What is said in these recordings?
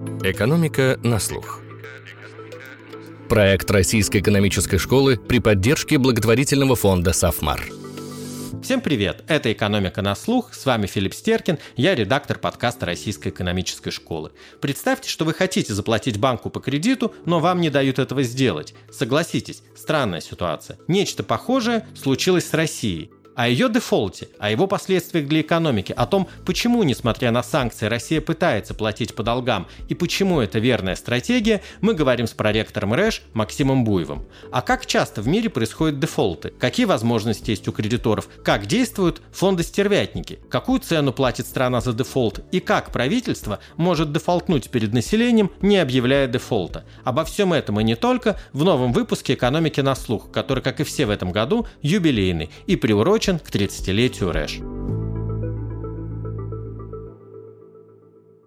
Экономика на слух. Проект Российской экономической школы при поддержке благотворительного фонда «Сафмар». Всем привет! Это «Экономика на слух», с вами Филипп Стеркин, я редактор подкаста Российской экономической школы. Представьте, что вы хотите заплатить банку по кредиту, но вам не дают этого сделать. Согласитесь, странная ситуация. Нечто похожее случилось с Россией о ее дефолте, о его последствиях для экономики, о том, почему, несмотря на санкции, Россия пытается платить по долгам и почему это верная стратегия, мы говорим с проректором РЭШ Максимом Буевым. А как часто в мире происходят дефолты? Какие возможности есть у кредиторов? Как действуют фонды-стервятники? Какую цену платит страна за дефолт? И как правительство может дефолтнуть перед населением, не объявляя дефолта? Обо всем этом и не только в новом выпуске «Экономики на слух», который, как и все в этом году, юбилейный и приурочен приурочен к 30-летию РЭШ.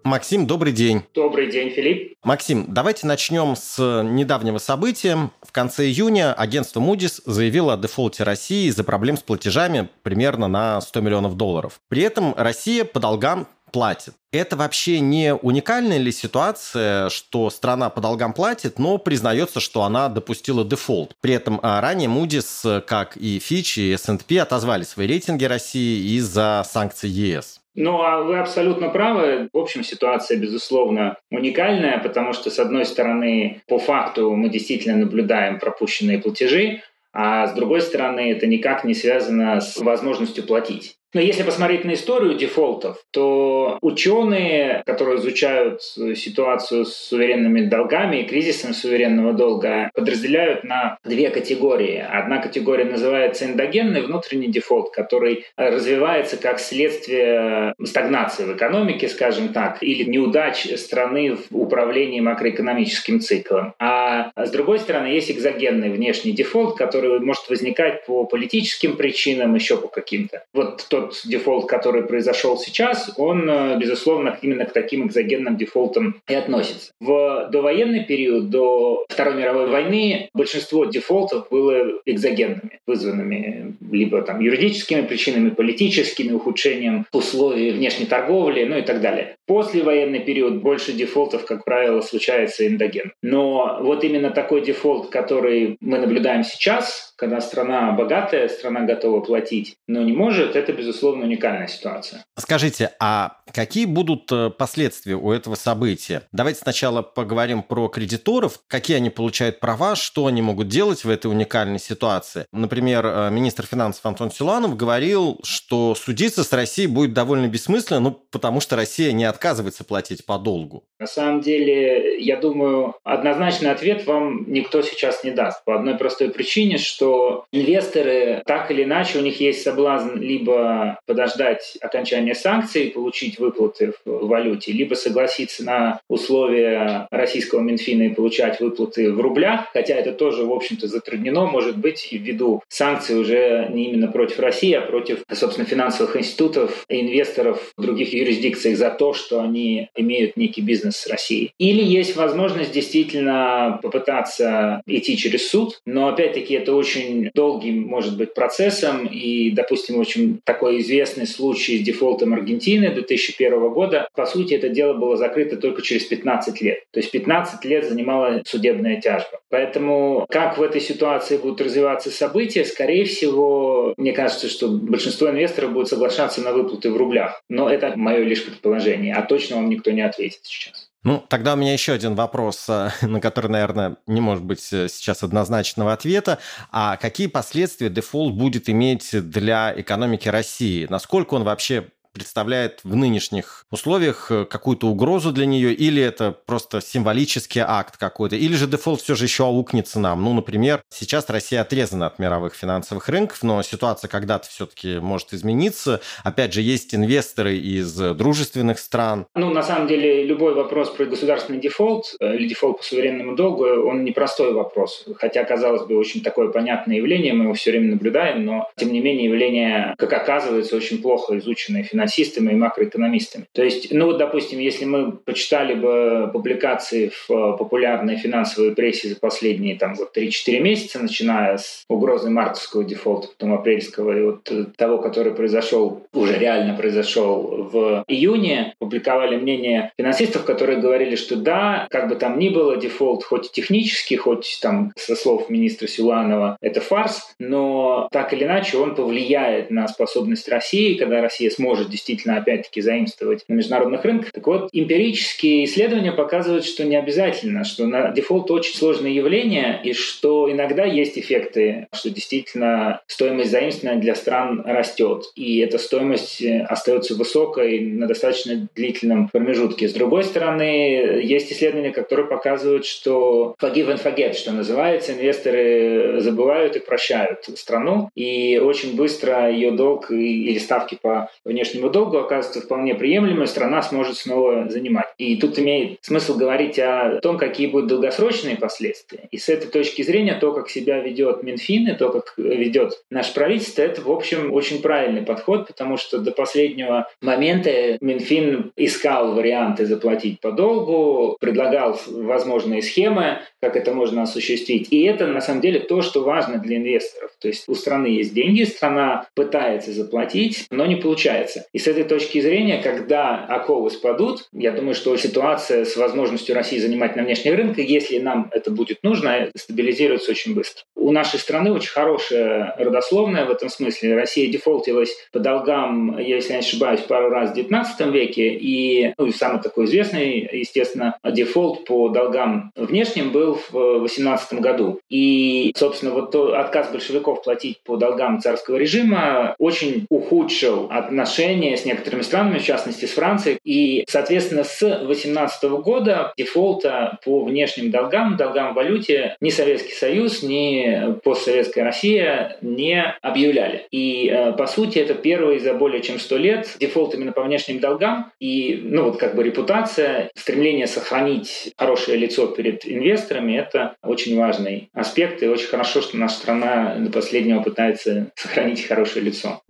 Максим, добрый день. Добрый день, Филипп. Максим, давайте начнем с недавнего события. В конце июня агентство Moody's заявило о дефолте России из-за проблем с платежами примерно на 100 миллионов долларов. При этом Россия по долгам платит. Это вообще не уникальная ли ситуация, что страна по долгам платит, но признается, что она допустила дефолт? При этом а, ранее Moody's, как и Fitch и S&P, отозвали свои рейтинги России из-за санкций ЕС. Ну, а вы абсолютно правы. В общем, ситуация, безусловно, уникальная, потому что, с одной стороны, по факту мы действительно наблюдаем пропущенные платежи, а с другой стороны, это никак не связано с возможностью платить. Но если посмотреть на историю дефолтов, то ученые, которые изучают ситуацию с суверенными долгами и кризисом суверенного долга, подразделяют на две категории. Одна категория называется эндогенный внутренний дефолт, который развивается как следствие стагнации в экономике, скажем так, или неудач страны в управлении макроэкономическим циклом. А с другой стороны, есть экзогенный внешний дефолт, который может возникать по политическим причинам, еще по каким-то. Вот тот тот дефолт, который произошел сейчас, он, э, безусловно, именно к таким экзогенным дефолтам и относится. В довоенный период, до Второй мировой войны, большинство дефолтов было экзогенными, вызванными либо там юридическими причинами, политическими, ухудшением условий внешней торговли, ну и так далее. Послевоенный период больше дефолтов, как правило, случается эндогенных. Но вот именно такой дефолт, который мы наблюдаем сейчас, когда страна богатая, страна готова платить, но не может, это, безусловно, уникальная ситуация. Скажите, а какие будут э, последствия у этого события? Давайте сначала поговорим про кредиторов, какие они получают права, что они могут делать в этой уникальной ситуации. Например, э, министр финансов Антон Силанов говорил, что судиться с Россией будет довольно бессмысленно, ну, потому что Россия не отказывается платить по долгу. На самом деле, я думаю, однозначный ответ вам никто сейчас не даст. По одной простой причине, что инвесторы так или иначе у них есть соблазн либо подождать окончания санкций, получить выплаты в валюте, либо согласиться на условия российского Минфина и получать выплаты в рублях, хотя это тоже, в общем-то, затруднено, может быть, и ввиду санкций уже не именно против России, а против, собственно, финансовых институтов и инвесторов в других юрисдикциях за то, что они имеют некий бизнес с Россией. Или есть возможность действительно попытаться идти через суд, но опять-таки это очень долгим, может быть, процессом. И, допустим, очень такой известный случай с дефолтом Аргентины 2001 года. По сути, это дело было закрыто только через 15 лет. То есть 15 лет занимала судебная тяжба. Поэтому как в этой ситуации будут развиваться события, скорее всего, мне кажется, что большинство инвесторов будет соглашаться на выплаты в рублях. Но это мое лишь предположение, а точно вам никто не ответит сейчас. Ну, тогда у меня еще один вопрос, э, на который, наверное, не может быть э, сейчас однозначного ответа. А какие последствия дефолт будет иметь для экономики России? Насколько он вообще представляет в нынешних условиях э, какую-то угрозу для нее, или это просто символический акт какой-то, или же дефолт все же еще аукнется нам. Ну, например, сейчас Россия отрезана от мировых финансовых рынков, но ситуация когда-то все-таки может измениться. Опять же, есть инвесторы из дружественных стран. Ну, на самом деле, любой вопрос про государственный дефолт э, или дефолт по суверенному долгу, он непростой вопрос. Хотя, казалось бы, очень такое понятное явление, мы его все время наблюдаем, но, тем не менее, явление, как оказывается, очень плохо изученное финансовое финансистами и макроэкономистами. То есть, ну вот, допустим, если мы почитали бы публикации в э, популярной финансовой прессе за последние там вот 3-4 месяца, начиная с угрозы мартовского дефолта, потом апрельского и вот того, который произошел, уже реально произошел в июне, публиковали мнение финансистов, которые говорили, что да, как бы там ни было, дефолт хоть технически, хоть там со слов министра Силуанова это фарс, но так или иначе он повлияет на способность России, когда Россия сможет действительно опять-таки заимствовать на международных рынках. Так вот, эмпирические исследования показывают, что не обязательно, что на дефолт очень сложное явление, и что иногда есть эффекты, что действительно стоимость заимствования для стран растет, и эта стоимость остается высокой на достаточно длительном промежутке. С другой стороны, есть исследования, которые показывают, что forgive and forget, что называется, инвесторы забывают и прощают страну, и очень быстро ее долг или ставки по внешнему долгу оказываются вполне приемлемой, страна сможет снова занимать. И тут имеет смысл говорить о том, какие будут долгосрочные последствия. И с этой точки зрения то, как себя ведет Минфин и то, как ведет наше правительство, это, в общем, очень правильный подход, потому что до последнего момента Минфин искал варианты заплатить по долгу, предлагал возможные схемы, как это можно осуществить. И это, на самом деле, то, что важно для инвесторов. То есть у страны есть деньги, страна пытается заплатить, но не получается. И с этой точки зрения, когда оковы спадут, я думаю, что ситуация с возможностью России занимать на внешний рынок, если нам это будет нужно, стабилизируется очень быстро. У нашей страны очень хорошая родословная в этом смысле. Россия дефолтилась по долгам, если я не ошибаюсь, пару раз в 19 веке, и ну, самый такой известный, естественно, дефолт по долгам внешним был в 18 году. И, собственно, вот отказ большевиков платить по долгам царского режима очень ухудшил отношения с некоторыми странами, в частности с Францией. И, соответственно, с 18 года дефолта по внешним долгам, долгам в валюте ни Советский Союз, ни постсоветская Россия не объявляли. И, э, по сути, это первый за более чем 100 лет дефолт именно по внешним долгам. И, ну, вот как бы репутация, стремление сохранить хорошее лицо перед инвесторами – это очень важный аспект. И очень хорошо, что наша страна до последнего пытается сохранить хорошее лицо.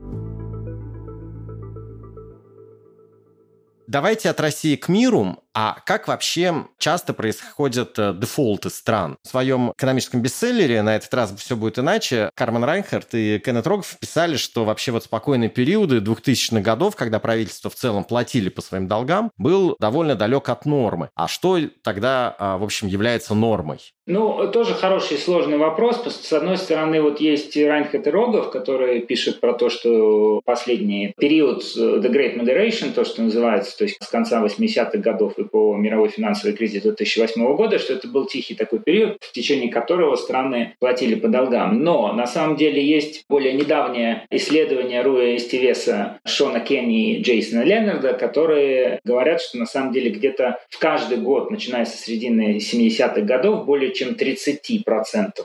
Давайте от России к миру. А как вообще часто происходят э, дефолты стран? В своем экономическом бестселлере «На этот раз все будет иначе» Кармен Райнхард и Кеннет Рогов писали, что вообще вот спокойные периоды 2000-х годов, когда правительства в целом платили по своим долгам, был довольно далек от нормы. А что тогда, а, в общем, является нормой? Ну, тоже хороший и сложный вопрос. С одной стороны, вот есть Райнхард и Рогов, которые пишут про то, что последний период э, The Great Moderation, то, что называется, то есть с конца 80-х годов и по мировой финансовой кризисе 2008 года, что это был тихий такой период, в течение которого страны платили по долгам. Но на самом деле есть более недавнее исследование Руя Эстивеса, Шона Кенни и Джейсона Леннарда, которые говорят, что на самом деле где-то в каждый год, начиная со середины 70-х годов, более чем 30%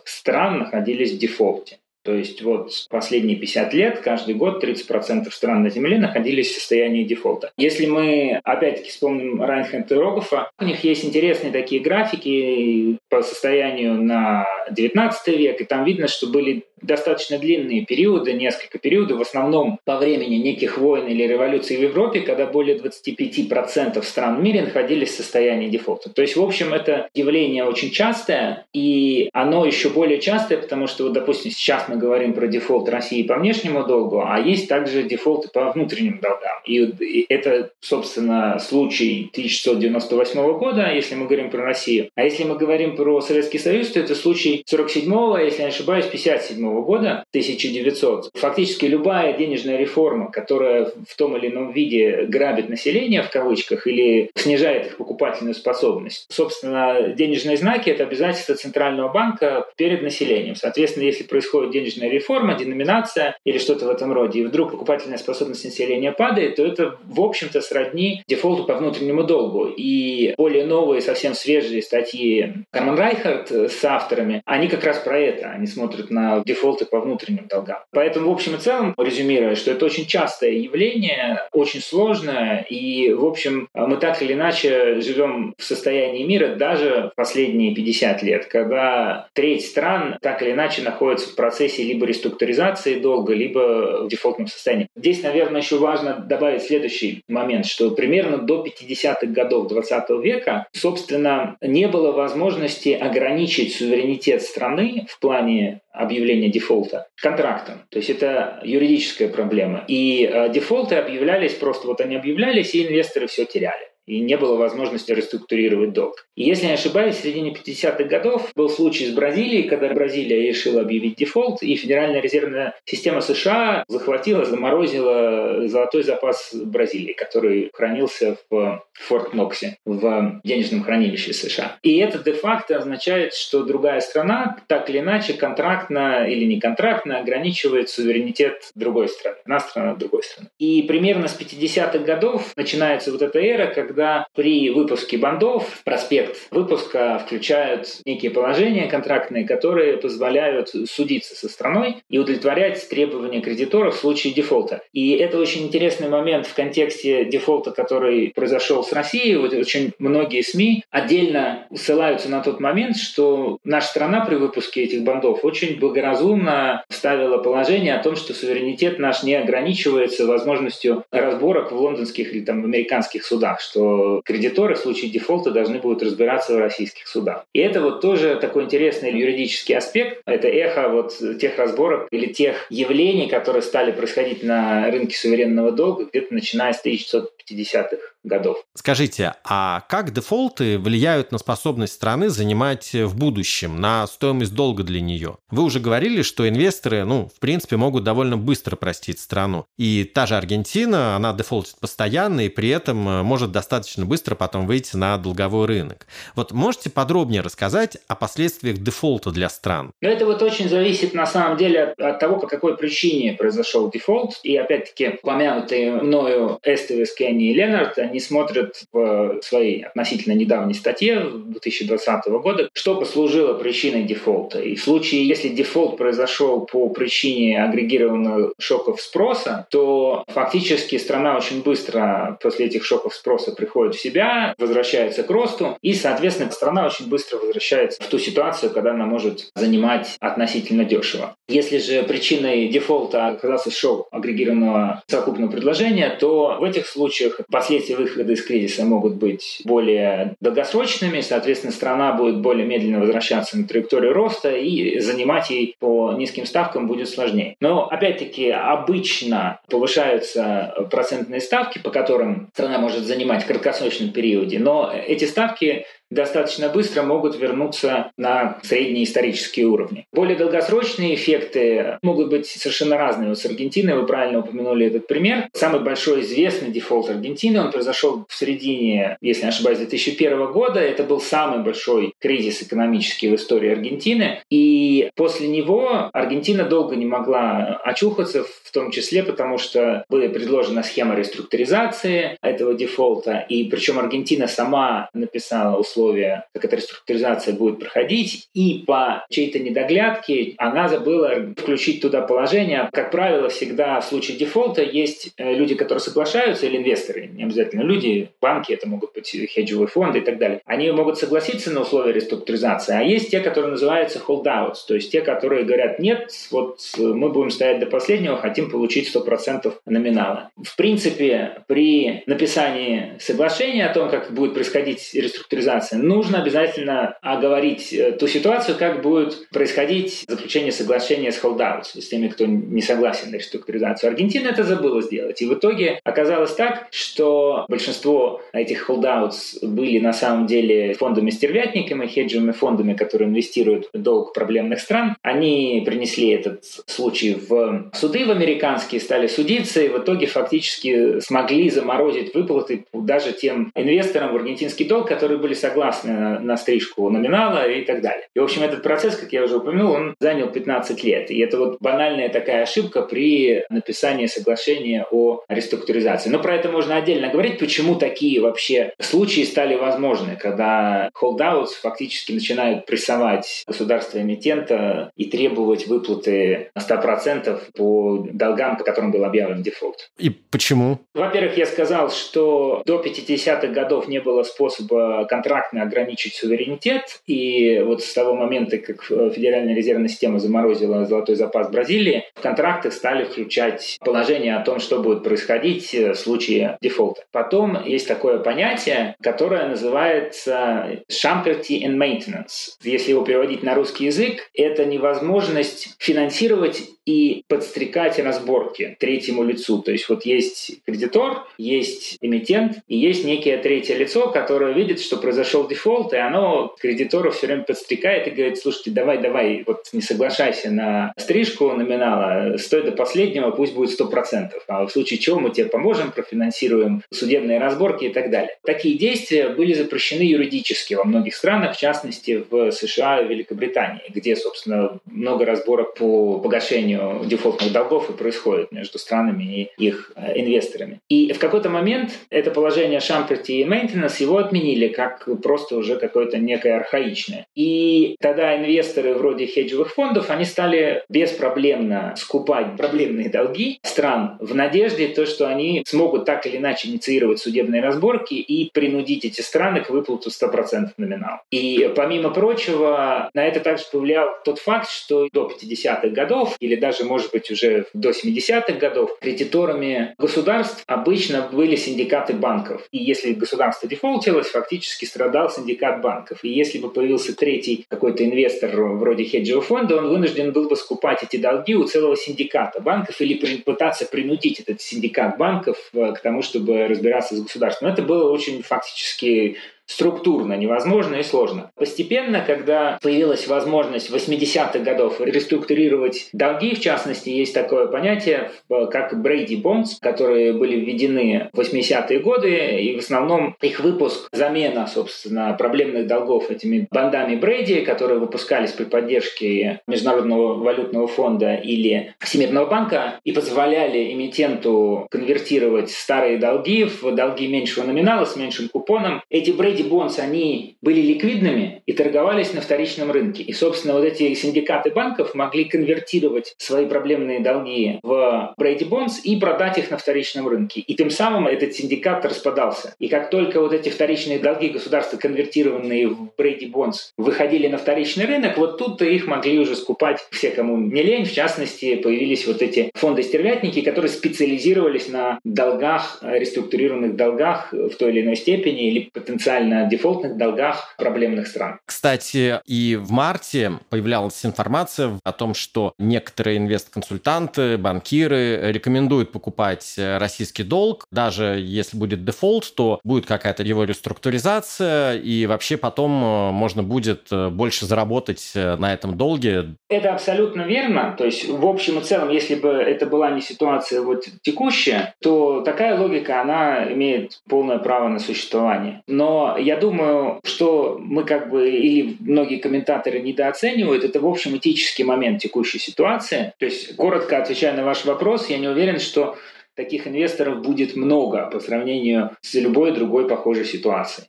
стран находились в дефолте. То есть вот последние 50 лет, каждый год 30% стран на Земле находились в состоянии дефолта. Если мы опять-таки вспомним Райнхарта и Рогофа, у них есть интересные такие графики по состоянию на 19 век, и там видно, что были достаточно длинные периоды, несколько периодов, в основном по времени неких войн или революций в Европе, когда более 25% стран в мире находились в состоянии дефолта. То есть, в общем, это явление очень частое, и оно еще более частое, потому что, вот, допустим, сейчас мы говорим про дефолт России по внешнему долгу, а есть также дефолты по внутренним долгам. И это, собственно, случай 1698 года, если мы говорим про Россию. А если мы говорим про Советский Союз, то это случай 47-го, если не ошибаюсь, 57 года, 1900. Фактически любая денежная реформа, которая в том или ином виде грабит население, в кавычках, или снижает их покупательную способность. Собственно, денежные знаки – это обязательство Центрального банка перед населением. Соответственно, если происходит денежная реформа, деноминация или что-то в этом роде, и вдруг покупательная способность населения падает, то это, в общем-то, сродни дефолту по внутреннему долгу. И более новые, совсем свежие статьи Кармен Райхард с авторами, они как раз про это. Они смотрят на дефолты по внутренним долгам. Поэтому, в общем и целом, резюмируя, что это очень частое явление, очень сложное, и, в общем, мы так или иначе живем в состоянии мира даже последние 50 лет, когда треть стран так или иначе находится в процессе процессе либо реструктуризации долга, либо в дефолтном состоянии. Здесь, наверное, еще важно добавить следующий момент, что примерно до 50-х годов 20 века, собственно, не было возможности ограничить суверенитет страны в плане объявления дефолта контрактом. То есть это юридическая проблема. И э, дефолты объявлялись просто, вот они объявлялись, и инвесторы все теряли и не было возможности реструктурировать долг. И если не ошибаюсь, в середине 50-х годов был случай с Бразилией, когда Бразилия решила объявить дефолт, и Федеральная резервная система США захватила, заморозила золотой запас Бразилии, который хранился в Форт Ноксе, в денежном хранилище США. И это де-факто означает, что другая страна так или иначе контрактно или не контрактно ограничивает суверенитет другой страны. Одна страна другой страны. И примерно с 50-х годов начинается вот эта эра, когда когда при выпуске бандов в проспект выпуска включают некие положения контрактные, которые позволяют судиться со страной и удовлетворять требования кредиторов в случае дефолта. И это очень интересный момент в контексте дефолта, который произошел с Россией. Вот очень многие СМИ отдельно ссылаются на тот момент, что наша страна при выпуске этих бандов очень благоразумно вставила положение о том, что суверенитет наш не ограничивается возможностью разборок в лондонских или там американских судах, что кредиторы в случае дефолта должны будут разбираться в российских судах. И это вот тоже такой интересный юридический аспект. Это эхо вот тех разборок или тех явлений, которые стали происходить на рынке суверенного долга где-то начиная с 1950-х годов. Скажите, а как дефолты влияют на способность страны занимать в будущем, на стоимость долга для нее? Вы уже говорили, что инвесторы, ну, в принципе, могут довольно быстро простить страну. И та же Аргентина, она дефолтит постоянно и при этом э, может достаточно быстро потом выйти на долговой рынок. Вот можете подробнее рассказать о последствиях дефолта для стран? Ну, это вот очень зависит на самом деле от того, по какой причине произошел дефолт. И опять-таки, упомянутые мною Эстевес, Кенни и Ленард, они смотрят в своей относительно недавней статье 2020 года, что послужило причиной дефолта. И в случае, если дефолт произошел по причине агрегированных шоков спроса, то фактически страна очень быстро после этих шоков спроса приходит в себя, возвращается к росту, и, соответственно, страна очень быстро возвращается в ту ситуацию, когда она может занимать относительно дешево. Если же причиной дефолта оказался шок агрегированного совокупного предложения, то в этих случаях последствия выхода из кризиса могут быть более долгосрочными, соответственно, страна будет более медленно возвращаться на траекторию роста и занимать ей по низким ставкам будет сложнее. Но, опять-таки, обычно повышаются процентные ставки, по которым страна может занимать в краткосрочном периоде, но эти ставки достаточно быстро могут вернуться на средние исторические уровни. Более долгосрочные эффекты могут быть совершенно разные. Вот с Аргентиной вы правильно упомянули этот пример. Самый большой известный дефолт Аргентины, он произошел в середине, если не ошибаюсь, 2001 года. Это был самый большой кризис экономический в истории Аргентины. И после него Аргентина долго не могла очухаться, в том числе потому, что была предложена схема реструктуризации этого дефолта. И причем Аргентина сама написала условия условия, как эта реструктуризация будет проходить, и по чьей-то недоглядке она забыла включить туда положение. Как правило, всегда в случае дефолта есть э, люди, которые соглашаются, или инвесторы, не обязательно люди, банки, это могут быть хеджевые фонды и так далее. Они могут согласиться на условия реструктуризации, а есть те, которые называются holdouts, то есть те, которые говорят, нет, вот мы будем стоять до последнего, хотим получить 100% номинала. В принципе, при написании соглашения о том, как будет происходить реструктуризация, ситуации. Нужно обязательно оговорить э, ту ситуацию, как будет происходить заключение соглашения с холдаутс, с теми, кто не согласен на реструктуризацию. Аргентина это забыла сделать. И в итоге оказалось так, что большинство этих холдаутс были на самом деле фондами-стервятниками, хеджевыми фондами, которые инвестируют в долг проблемных стран. Они принесли этот случай в суды в американские, стали судиться, и в итоге фактически смогли заморозить выплаты даже тем инвесторам в аргентинский долг, которые были согласны согласны на, на стрижку номинала и так далее. И, в общем, этот процесс, как я уже упомянул, он занял 15 лет. И это вот банальная такая ошибка при написании соглашения о реструктуризации. Но про это можно отдельно говорить, почему такие вообще случаи стали возможны, когда холдаутс фактически начинают прессовать государство-эмитента и требовать выплаты на 100% по долгам, по которым был объявлен дефолт. И почему? Во-первых, я сказал, что до 50-х годов не было способа контракта компактно ограничить суверенитет. И вот с того момента, как Федеральная резервная система заморозила золотой запас Бразилии, контракты стали включать положение о том, что будет происходить в случае дефолта. Потом есть такое понятие, которое называется «Champerty and Maintenance». Если его переводить на русский язык, это невозможность финансировать и подстрекать разборки третьему лицу. То есть вот есть кредитор, есть эмитент и есть некое третье лицо, которое видит, что произошел дефолт, и оно кредитору все время подстрекает и говорит, слушайте, давай, давай, вот не соглашайся на стрижку номинала, стой до последнего, пусть будет 100%. А в случае чего мы тебе поможем, профинансируем судебные разборки и так далее. Такие действия были запрещены юридически во многих странах, в частности в США и Великобритании, где, собственно, много разборок по погашению дефолтных долгов и происходит между странами и их э, инвесторами. И в какой-то момент это положение Шамперти и Maintenance его отменили как просто уже какое-то некое архаичное. И тогда инвесторы вроде хеджевых фондов, они стали беспроблемно скупать проблемные долги стран в надежде, то, что они смогут так или иначе инициировать судебные разборки и принудить эти страны к выплату 100% номинала. И помимо прочего, на это также повлиял тот факт, что до 50-х годов или даже может быть, уже до 70-х годов, кредиторами государств обычно были синдикаты банков. И если государство дефолтилось, фактически страдал синдикат банков. И если бы появился третий какой-то инвестор вроде хеджевого фонда, он вынужден был бы скупать эти долги у целого синдиката банков или пытаться принудить этот синдикат банков э, к тому, чтобы разбираться с государством. Это было очень фактически структурно невозможно и сложно. Постепенно, когда появилась возможность 80-х годов реструктурировать долги, в частности, есть такое понятие, как Brady Bonds, которые были введены в 80-е годы, и в основном их выпуск, замена, собственно, проблемных долгов этими бандами Брейди, которые выпускались при поддержке Международного валютного фонда или Всемирного банка и позволяли эмитенту конвертировать старые долги в долги меньшего номинала с меньшим купоном. Эти Брейди эти бонсы, они были ликвидными и торговались на вторичном рынке. И, собственно, вот эти синдикаты банков могли конвертировать свои проблемные долги в Брейди Бонс и продать их на вторичном рынке. И тем самым этот синдикат распадался. И как только вот эти вторичные долги государства, конвертированные в Брейди Бонс, выходили на вторичный рынок, вот тут-то их могли уже скупать все, кому не лень. В частности, появились вот эти фонды-стервятники, которые специализировались на долгах, реструктурированных долгах в той или иной степени или потенциально на дефолтных долгах проблемных стран. Кстати, и в марте появлялась информация о том, что некоторые инвест-консультанты, банкиры рекомендуют покупать российский долг. Даже если будет дефолт, то будет какая-то его реструктуризация, и вообще потом э, можно будет э, больше заработать э, на этом долге. Это абсолютно верно. То есть, в общем и целом, если бы это была не ситуация вот текущая, то такая логика, она имеет полное право на существование. Но я думаю, что мы как бы, или многие комментаторы недооценивают, это, в общем, этический момент текущей ситуации. То есть, коротко отвечая на ваш вопрос, я не уверен, что таких инвесторов будет много по сравнению с любой другой похожей ситуацией.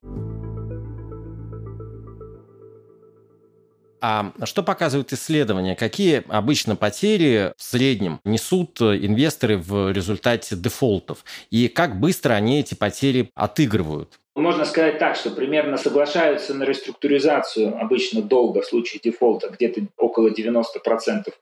А что показывают исследования? Какие обычно потери в среднем несут инвесторы в результате дефолтов? И как быстро они эти потери отыгрывают? Можно сказать так, что примерно соглашаются на реструктуризацию обычно долго в случае дефолта где-то около 90%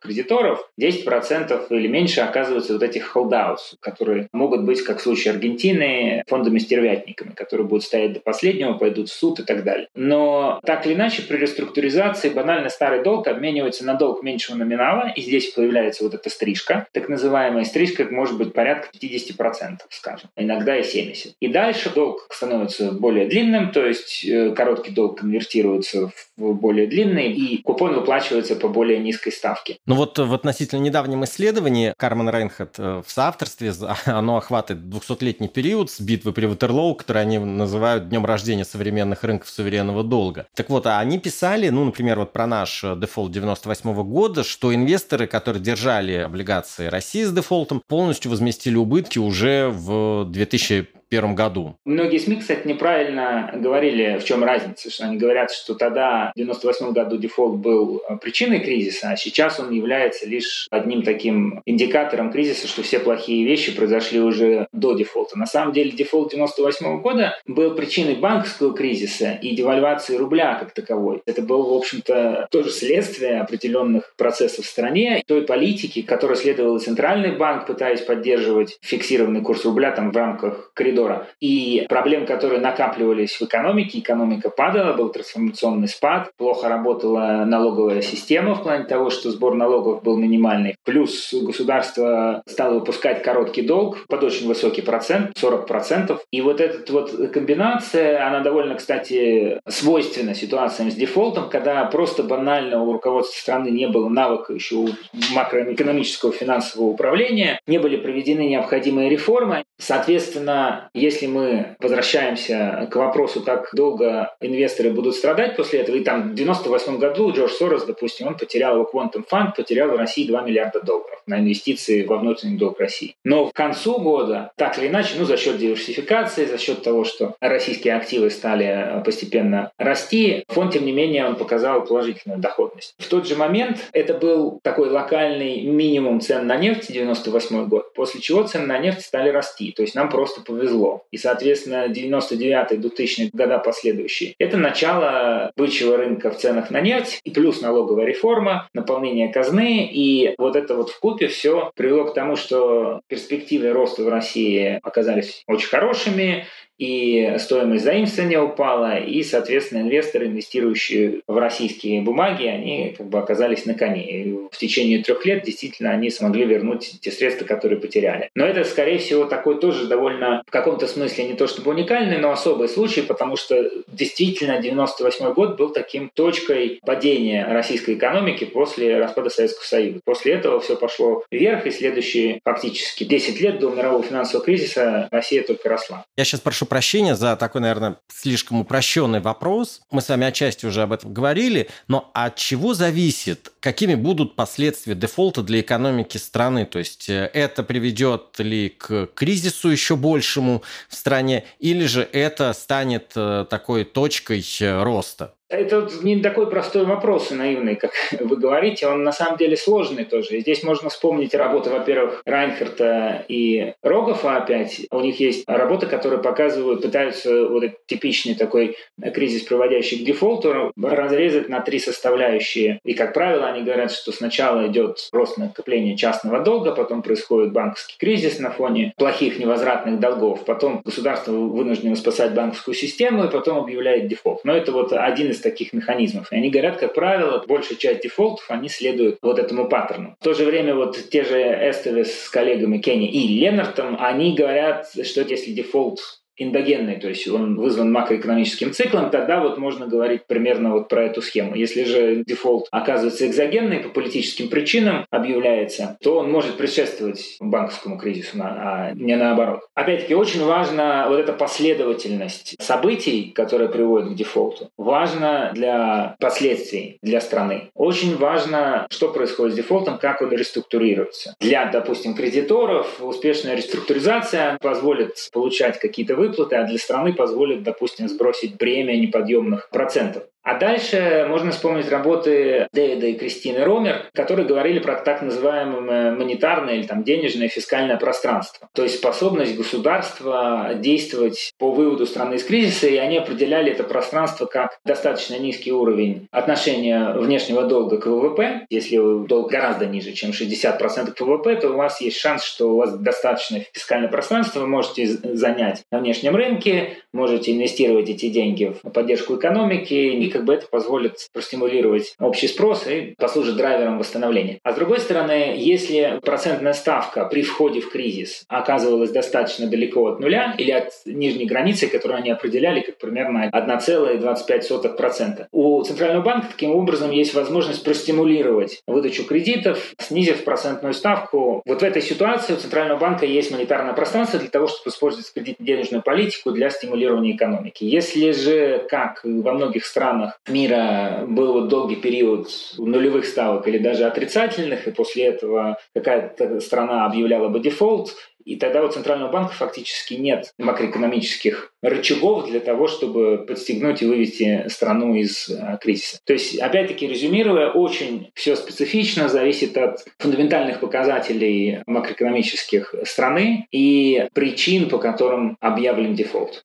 кредиторов, 10% или меньше оказываются вот этих holdouts, которые могут быть, как в случае Аргентины, фондами-стервятниками, которые будут стоять до последнего, пойдут в суд и так далее. Но так или иначе при реструктуризации банально старый долг обменивается на долг меньшего номинала, и здесь появляется вот эта стрижка, так называемая стрижка может быть порядка 50%, скажем, иногда и 70%. И дальше долг становится более длинным, то есть э, короткий долг конвертируется в более длинный, и купон выплачивается по более низкой ставке. Ну вот в относительно недавнем исследовании Кармен Рейнхард э, в соавторстве, оно охватывает 200-летний период с битвы при Ватерлоу, который они называют днем рождения современных рынков суверенного долга. Так вот, а они писали, ну, например, вот про наш э, дефолт 98 -го года, что инвесторы, которые держали облигации России с дефолтом, полностью возместили убытки уже в 2000 1991 году. Многие СМИ, кстати, неправильно говорили, в чем разница. Что они говорят, что тогда, в 1998 году, дефолт был причиной кризиса, а сейчас он является лишь одним таким индикатором кризиса, что все плохие вещи произошли уже до дефолта. На самом деле дефолт 1998 года был причиной банковского кризиса и девальвации рубля как таковой. Это было, в общем-то, тоже следствие определенных процессов в стране, той политики, которую следовал Центральный банк, пытаясь поддерживать фиксированный курс рубля там в рамках коридора. И проблем, которые накапливались в экономике, экономика падала, был трансформационный спад, плохо работала налоговая система в плане того, что сбор налогов был минимальный. Плюс государство стало выпускать короткий долг под очень высокий процент, 40%. И вот эта вот комбинация, она довольно, кстати, свойственна ситуациям с дефолтом, когда просто банально у руководства страны не было навыка еще макроэкономического финансового управления, не были проведены необходимые реформы. Соответственно, если мы возвращаемся к вопросу, как долго инвесторы будут страдать после этого, и там в 98 году Джордж Сорос, допустим, он потерял его Quantum Fund, потерял в России 2 миллиарда долларов на инвестиции во внутренний долг России. Но к концу года, так или иначе, ну, за счет диверсификации, за счет того, что российские активы стали постепенно расти, фонд, тем не менее, он показал положительную доходность. В тот же момент это был такой локальный минимум цен на нефть, 98 год, после чего цены на нефть стали расти. То есть нам просто повезло. И, соответственно, 99-2000 года последующие. Это начало бычьего рынка в ценах на нефть и плюс налоговая реформа, наполнение казны. И вот это вот в купе все привело к тому, что перспективы роста в России оказались очень хорошими и стоимость заимствования упала, и, соответственно, инвесторы, инвестирующие в российские бумаги, они как бы оказались на коне. И в течение трех лет действительно они смогли вернуть те средства, которые потеряли. Но это, скорее всего, такой тоже довольно в каком-то смысле не то чтобы уникальный, но особый случай, потому что действительно 98 год был таким точкой падения российской экономики после распада Советского Союза. После этого все пошло вверх, и следующие фактически 10 лет до мирового финансового кризиса Россия только росла. Я сейчас прошу прощения за такой, наверное, слишком упрощенный вопрос. Мы с вами отчасти уже об этом говорили, но от чего зависит, какими будут последствия дефолта для экономики страны? То есть э, это приведет ли к кризису еще большему в стране, или же это станет э, такой точкой э, роста? Это не такой простой вопрос и наивный, как вы говорите. Он на самом деле сложный тоже. И здесь можно вспомнить работы, во-первых, Райнхарта и Рогофа опять. У них есть работы, которые показывают, пытаются вот этот типичный такой кризис, приводящий к дефолту, разрезать на три составляющие. И, как правило, они говорят, что сначала идет рост накопления частного долга, потом происходит банковский кризис на фоне плохих невозвратных долгов, потом государство вынуждено спасать банковскую систему, и потом объявляет дефолт. Но это вот один из из таких механизмов. И они говорят, как правило, большая часть дефолтов, они следуют вот этому паттерну. В то же время вот те же Эстевес с коллегами Кенни и Ленартом, они говорят, что если дефолт эндогенный, то есть он вызван макроэкономическим циклом, тогда вот можно говорить примерно вот про эту схему. Если же дефолт оказывается экзогенный по политическим причинам объявляется, то он может предшествовать банковскому кризису, а не наоборот. Опять-таки очень важна вот эта последовательность событий, которая приводит к дефолту. Важно для последствий для страны. Очень важно, что происходит с дефолтом, как он реструктурируется. Для, допустим, кредиторов успешная реструктуризация позволит получать какие-то выплаты, выплаты, а для страны позволит, допустим, сбросить бремя неподъемных процентов. А дальше можно вспомнить работы Дэвида и Кристины Ромер, которые говорили про так называемое монетарное или там денежное фискальное пространство. То есть способность государства действовать по выводу страны из кризиса, и они определяли это пространство как достаточно низкий уровень отношения внешнего долга к ВВП. Если долг гораздо ниже, чем 60% к ВВП, то у вас есть шанс, что у вас достаточно фискальное пространство, вы можете занять на внешнем рынке, можете инвестировать эти деньги в поддержку экономики, как бы это позволит простимулировать общий спрос и послужит драйвером восстановления. А с другой стороны, если процентная ставка при входе в кризис оказывалась достаточно далеко от нуля или от нижней границы, которую они определяли как примерно 1,25%, у Центрального банка таким образом есть возможность простимулировать выдачу кредитов, снизив процентную ставку. Вот в этой ситуации у Центрального банка есть монетарное пространство для того, чтобы использовать кредитно-денежную политику для стимулирования экономики. Если же, как во многих странах, странах мира был вот долгий период нулевых ставок или даже отрицательных, и после этого какая-то страна объявляла бы дефолт, и тогда у Центрального банка фактически нет макроэкономических рычагов для того, чтобы подстегнуть и вывести страну из э, кризиса. То есть, опять-таки, резюмируя, очень все специфично, зависит от фундаментальных показателей макроэкономических страны и причин, по которым объявлен дефолт.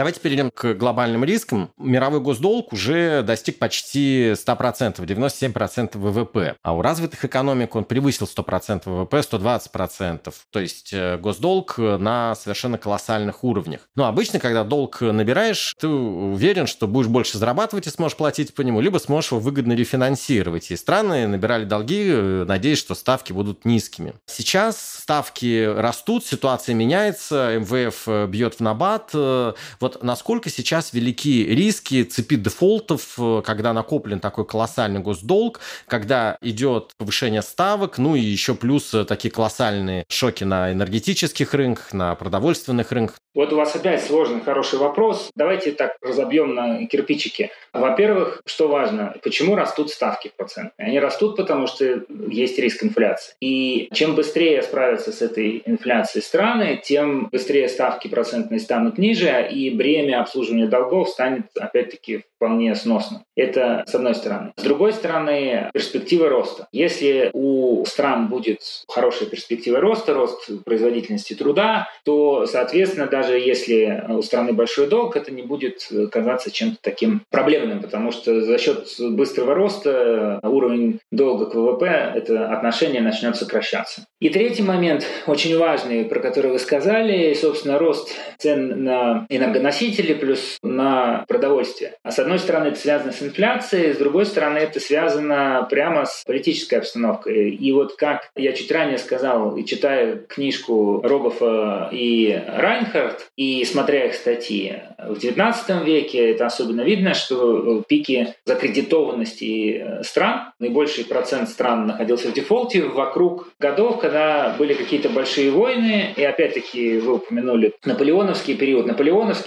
Давайте перейдем к глобальным рискам. Мировой госдолг уже достиг почти 100%, 97% ВВП. А у развитых экономик он превысил 100% ВВП, 120%. То есть э, госдолг на совершенно колоссальных уровнях. Но обычно, когда долг набираешь, ты уверен, что будешь больше зарабатывать и сможешь платить по нему, либо сможешь его выгодно рефинансировать. И страны набирали долги, э, надеясь, что ставки будут низкими. Сейчас ставки растут, ситуация меняется, МВФ э, бьет в набат. Вот вот насколько сейчас велики риски цепи дефолтов, э, когда накоплен такой колоссальный госдолг, когда идет повышение ставок, ну и еще плюс э, такие колоссальные шоки на энергетических рынках, на продовольственных рынках. Вот у вас опять сложный, хороший вопрос. Давайте так разобьем на кирпичики. Во-первых, что важно, почему растут ставки процентные? Они растут, потому что есть риск инфляции. И чем быстрее справятся с этой инфляцией страны, тем быстрее ставки процентные станут ниже, и бремя обслуживания долгов станет, опять-таки, вполне сносно. Это с одной стороны. С другой стороны, перспективы роста. Если у стран будет хорошая перспектива роста, рост производительности труда, то, соответственно, даже если у страны большой долг, это не будет казаться чем-то таким проблемным, потому что за счет быстрого роста уровень долга к ВВП, это отношение начнет сокращаться. И третий момент, очень важный, про который вы сказали, собственно, рост цен на энергоносители плюс на продовольствие. А с одной стороны, это связано с инфляцией, с другой стороны, это связано прямо с политической обстановкой. И вот как я чуть ранее сказал, и читая книжку Рогофа и Райнхард, и смотря их статьи, в XIX веке это особенно видно, что пики закредитованности стран, наибольший процент стран находился в дефолте вокруг годов, когда были какие-то большие войны, и опять-таки вы упомянули наполеоновский период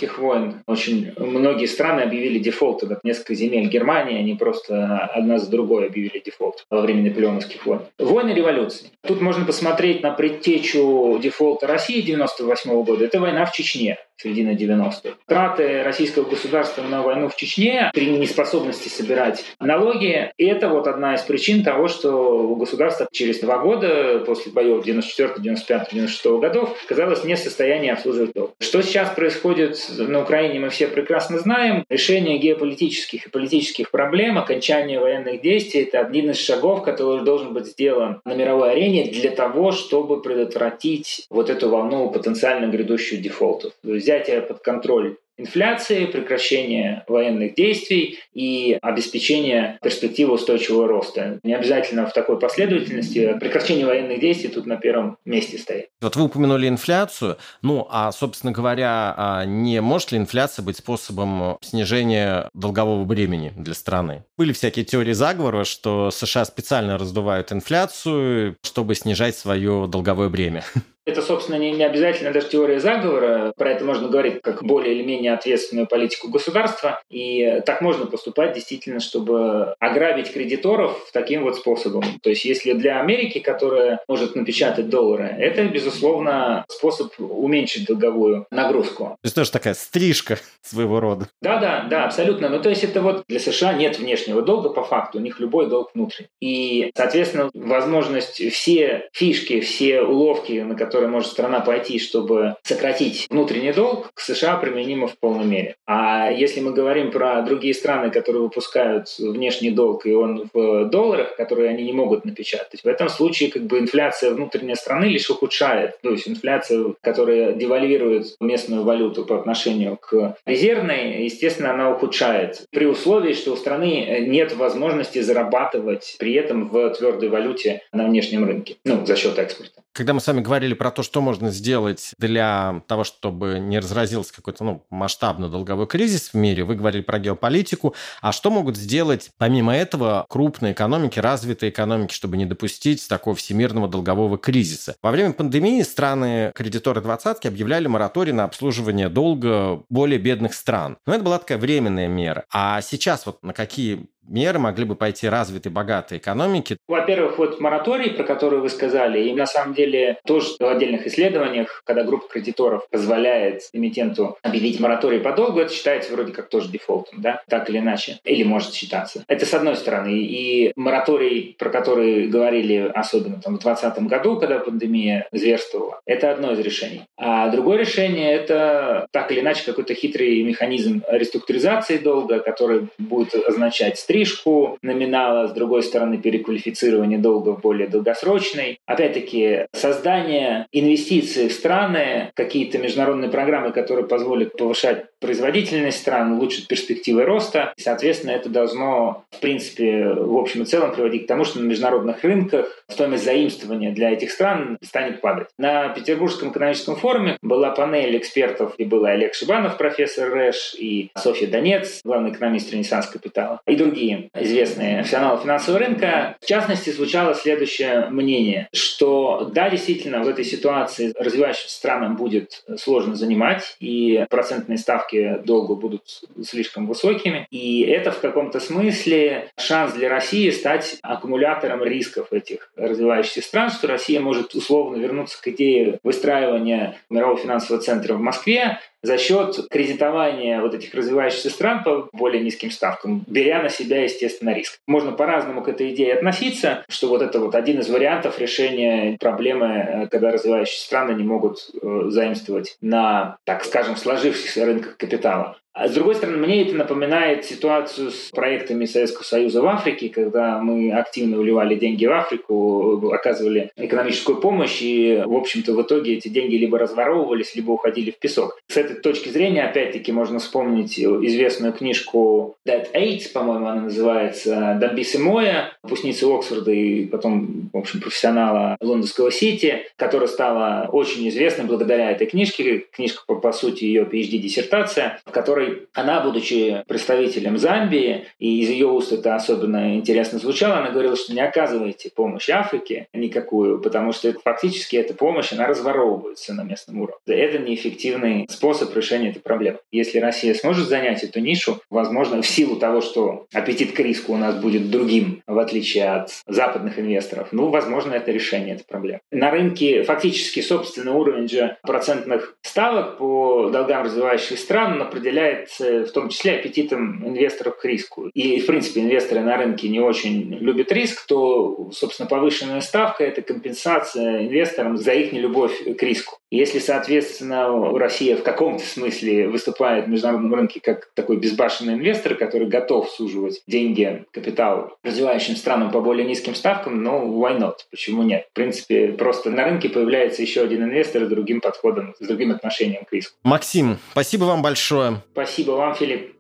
наполеоновских войн. Очень многие страны объявили дефолт как несколько земель Германии, они просто одна за другой объявили дефолт во время наполеоновских войн. Войны революции. Тут можно посмотреть на предтечу дефолта России 98 года. Это война в Чечне середина 90-х. Траты российского государства на войну в Чечне при неспособности собирать налоги – это вот одна из причин того, что государство через два года после боев 94, 95, 96 годов оказалось не в состоянии обслуживать долг. Что сейчас происходит на Украине, мы все прекрасно знаем. Решение геополитических и политических проблем, окончание военных действий – это один из шагов, который должен быть сделан на мировой арене для того, чтобы предотвратить вот эту волну потенциально грядущих дефолтов. Взятие под контроль инфляции, прекращение военных действий и обеспечение перспективы устойчивого роста. Не обязательно в такой последовательности. Прекращение военных действий тут на первом месте стоит. Вот вы упомянули инфляцию. Ну, а, собственно говоря, а не может ли инфляция быть способом снижения долгового бремени для страны? Были всякие теории заговора, что США специально раздувают инфляцию, чтобы снижать свое долговое бремя. Это, собственно, не, не обязательно даже теория заговора. Про это можно говорить как более или менее ответственную политику государства. И так можно поступать действительно, чтобы ограбить кредиторов таким вот способом. То есть если для Америки, которая может напечатать доллары, это, безусловно, способ уменьшить долговую нагрузку. То есть тоже такая стрижка своего рода. Да, да, да, абсолютно. Ну, то есть это вот для США нет внешнего долга по факту, у них любой долг внутренний. И, соответственно, возможность все фишки, все уловки, на которые которые может страна пойти, чтобы сократить внутренний долг, к США применимо в полной мере. А если мы говорим про другие страны, которые выпускают внешний долг, и он в долларах, которые они не могут напечатать, в этом случае как бы инфляция внутренней страны лишь ухудшает. То есть инфляция, которая девальвирует местную валюту по отношению к резервной, естественно, она ухудшает. При условии, что у страны нет возможности зарабатывать при этом в твердой валюте на внешнем рынке, ну, за счет экспорта. Когда мы с вами говорили про то, что можно сделать для того, чтобы не разразился какой-то ну, масштабный долговой кризис в мире. Вы говорили про геополитику. А что могут сделать, помимо этого, крупные экономики, развитые экономики, чтобы не допустить такого всемирного долгового кризиса? Во время пандемии страны кредиторы двадцатки объявляли мораторий на обслуживание долга более бедных стран. Но это была такая временная мера. А сейчас вот на какие меры могли бы пойти развитые, богатые экономики? Во-первых, вот мораторий, про который вы сказали, и на самом деле тоже в отдельных исследованиях, когда группа кредиторов позволяет эмитенту объявить мораторий по долгу, это считается вроде как тоже дефолтом, да, так или иначе, или может считаться. Это с одной стороны. И мораторий, про который говорили особенно там, в 2020 году, когда пандемия зверствовала, это одно из решений. А другое решение — это так или иначе какой-то хитрый механизм реструктуризации долга, который будет означать стрижку номинала, с другой стороны переквалифицирование долга в более долгосрочный. Опять-таки создание инвестиций в страны, какие-то международные программы, которые позволят повышать производительность стран, улучшить перспективы роста. И, соответственно, это должно, в принципе, в общем и целом приводить к тому, что на международных рынках стоимость заимствования для этих стран станет падать. На Петербургском экономическом форуме была панель экспертов, и был Олег Шибанов, профессор РЭШ, и Софья Донец, главный экономист Ренессанс Капитала, и другие известные профессионалы финансового рынка. В частности, звучало следующее мнение, что да, действительно, в этой ситуации развивающимся странам будет сложно занимать, и процентные ставки долга будут слишком высокими. И это в каком-то смысле шанс для России стать аккумулятором рисков этих развивающихся стран, что Россия может условно вернуться к идее выстраивания мирового финансового центра в Москве, за счет кредитования вот этих развивающихся стран по более низким ставкам, беря на себя, естественно, риск. Можно по-разному к этой идее относиться, что вот это вот один из вариантов решения проблемы, э, когда развивающиеся страны не могут э, заимствовать на, так скажем, сложившихся рынках капитала. А с другой стороны, мне это напоминает ситуацию с проектами Советского Союза в Африке, когда мы активно вливали деньги в Африку, оказывали экономическую помощь, и, в общем-то, в итоге эти деньги либо разворовывались, либо уходили в песок. С этой точки зрения, опять-таки, можно вспомнить известную книжку Dead Aids, по-моему, она называется, Дамбисы Моя, выпускницы Оксфорда и потом, в общем, профессионала лондонского Сити, которая стала очень известной благодаря этой книжке. Книжка, по, по сути, ее PhD-диссертация, в которой которой она, будучи представителем Замбии, и из ее уст это особенно интересно звучало, она говорила, что не оказывайте помощь Африке никакую, потому что это, фактически эта помощь, она разворовывается на местном уровне. Это неэффективный способ решения этой проблемы. Если Россия сможет занять эту нишу, возможно, в силу того, что аппетит к риску у нас будет другим, в отличие от западных инвесторов, ну, возможно, это решение этой проблемы. На рынке фактически собственный уровень же процентных ставок по долгам развивающихся стран определяет является в том числе аппетитом инвесторов к риску. И, в принципе, инвесторы на рынке не очень любят риск, то, собственно, повышенная ставка – это компенсация инвесторам за их нелюбовь к риску. Если, соответственно, Россия в каком-то смысле выступает в международном рынке как такой безбашенный инвестор, который готов суживать деньги, капитал развивающим странам по более низким ставкам, ну, why not? Почему нет? В принципе, просто на рынке появляется еще один инвестор с другим подходом, с другим отношением к риску. Максим, спасибо вам большое. Спасибо вам, Филипп.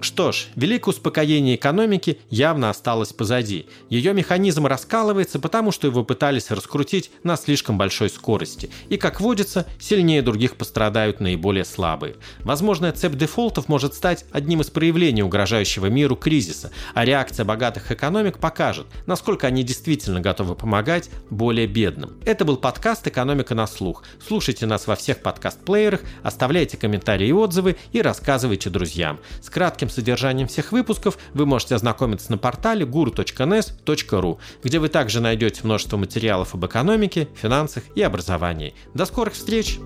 Что ж, великое успокоение экономики явно осталось позади. Ее механизм раскалывается, потому что его пытались раскрутить на слишком большой скорости. И, как водится, сильнее других пострадают наиболее слабые. Возможно, цепь дефолтов может стать одним из проявлений угрожающего миру кризиса, а реакция богатых экономик покажет, насколько они действительно готовы помогать более бедным. Это был подкаст «Экономика на слух». Слушайте нас во всех подкаст-плеерах, оставляйте комментарии и отзывы и рассказывайте друзьям. С кратким кратким содержанием всех выпусков вы можете ознакомиться на портале guru.nes.ru, где вы также найдете множество материалов об экономике, финансах и образовании. До скорых встреч!